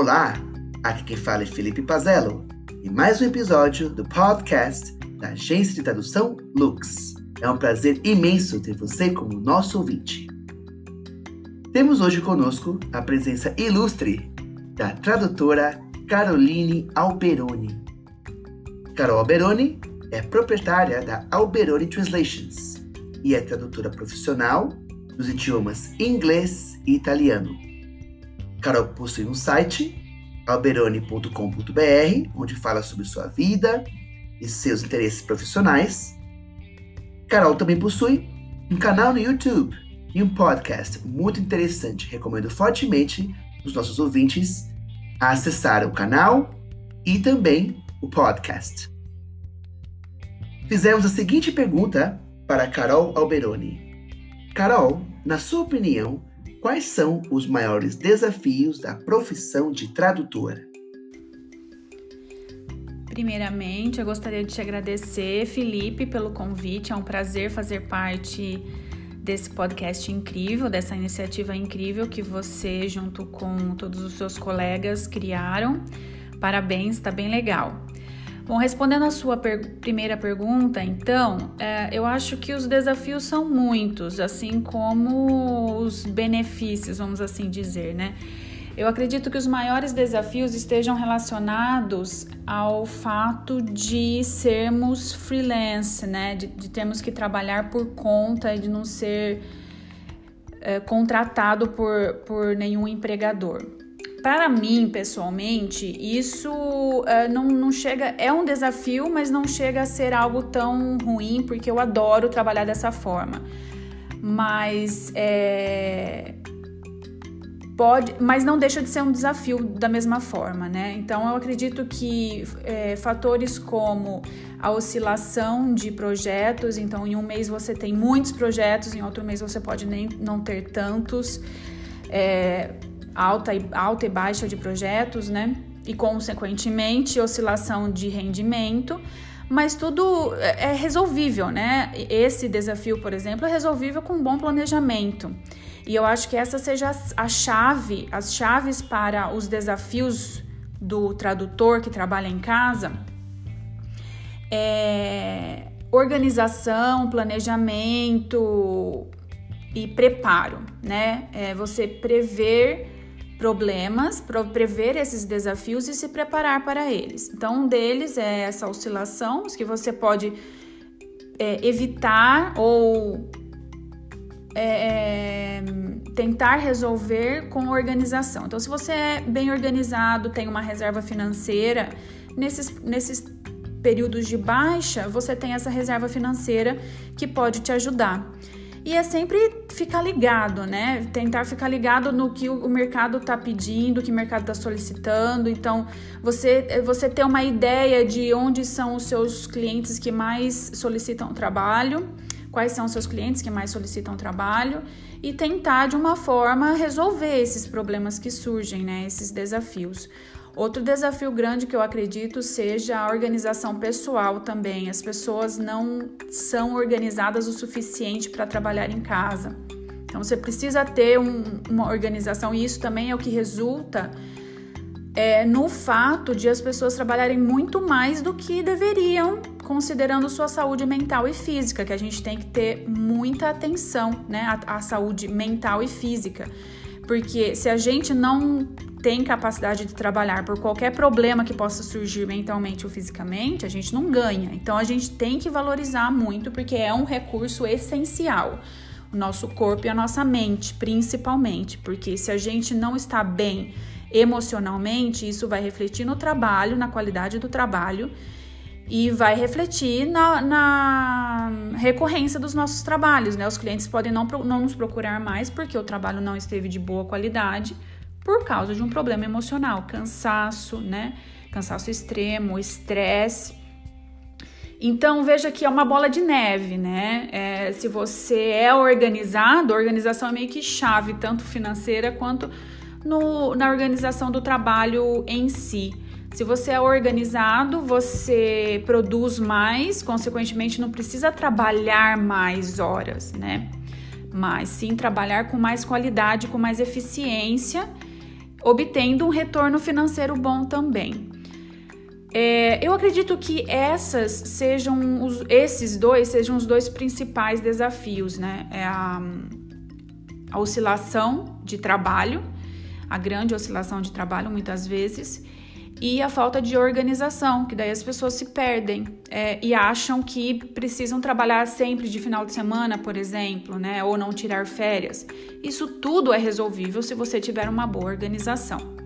Olá, aqui quem fala é Felipe Pazello e mais um episódio do podcast da agência de tradução Lux. É um prazer imenso ter você como nosso ouvinte. Temos hoje conosco a presença ilustre da tradutora Caroline Alberoni. Carol Alberoni é proprietária da Alberoni Translations e é tradutora profissional nos idiomas inglês e italiano. Carol possui um site, alberoni.com.br, onde fala sobre sua vida e seus interesses profissionais. Carol também possui um canal no YouTube e um podcast muito interessante. Recomendo fortemente os nossos ouvintes a acessar o canal e também o podcast. Fizemos a seguinte pergunta para Carol Alberoni. Carol, na sua opinião, quais são os maiores desafios da profissão de tradutora? Primeiramente, eu gostaria de te agradecer, Felipe, pelo convite. É um prazer fazer parte desse podcast incrível, dessa iniciativa incrível que você, junto com todos os seus colegas, criaram. Parabéns, está bem legal. Bom, respondendo a sua per primeira pergunta, então, é, eu acho que os desafios são muitos, assim como os benefícios, vamos assim dizer, né? Eu acredito que os maiores desafios estejam relacionados ao fato de sermos freelance, né? De, de termos que trabalhar por conta e de não ser é, contratado por, por nenhum empregador. Para mim, pessoalmente, isso uh, não, não chega. É um desafio, mas não chega a ser algo tão ruim, porque eu adoro trabalhar dessa forma. Mas é, pode, mas não deixa de ser um desafio da mesma forma, né? Então eu acredito que é, fatores como a oscilação de projetos, então em um mês você tem muitos projetos, em outro mês você pode nem não ter tantos. É, alta e, alta e baixa de projetos, né? E consequentemente oscilação de rendimento, mas tudo é, é resolvível, né? Esse desafio, por exemplo, é resolvível com um bom planejamento. E eu acho que essa seja a chave, as chaves para os desafios do tradutor que trabalha em casa. É organização, planejamento e preparo, né? É você prever problemas, prever esses desafios e se preparar para eles. Então, um deles é essa oscilação, que você pode é, evitar ou é, é, tentar resolver com organização. Então, se você é bem organizado, tem uma reserva financeira, nesses, nesses períodos de baixa, você tem essa reserva financeira que pode te ajudar. E é sempre ficar ligado, né? Tentar ficar ligado no que o mercado está pedindo, que o mercado está solicitando. Então, você, você ter uma ideia de onde são os seus clientes que mais solicitam trabalho, quais são os seus clientes que mais solicitam trabalho e tentar de uma forma resolver esses problemas que surgem, né? Esses desafios. Outro desafio grande que eu acredito seja a organização pessoal também. As pessoas não são organizadas o suficiente para trabalhar em casa. Então você precisa ter um, uma organização e isso também é o que resulta é, no fato de as pessoas trabalharem muito mais do que deveriam, considerando sua saúde mental e física, que a gente tem que ter muita atenção, né, à, à saúde mental e física. Porque se a gente não tem capacidade de trabalhar por qualquer problema que possa surgir mentalmente ou fisicamente, a gente não ganha. Então a gente tem que valorizar muito porque é um recurso essencial. O nosso corpo e a nossa mente, principalmente, porque se a gente não está bem emocionalmente, isso vai refletir no trabalho, na qualidade do trabalho e vai refletir na, na, recorrência dos nossos trabalhos, né? Os clientes podem não, não nos procurar mais porque o trabalho não esteve de boa qualidade por causa de um problema emocional, cansaço, né? Cansaço extremo, estresse. Então veja que é uma bola de neve, né? É, se você é organizado, a organização é meio que chave, tanto financeira quanto no, na organização do trabalho em si. Se você é organizado, você produz mais, consequentemente não precisa trabalhar mais horas, né? Mas sim trabalhar com mais qualidade, com mais eficiência obtendo um retorno financeiro bom também. É, eu acredito que essas sejam os, esses dois sejam os dois principais desafios, né? É a, a oscilação de trabalho, a grande oscilação de trabalho muitas vezes, e a falta de organização, que daí as pessoas se perdem é, e acham que precisam trabalhar sempre de final de semana, por exemplo, né? Ou não tirar férias. Isso tudo é resolvível se você tiver uma boa organização.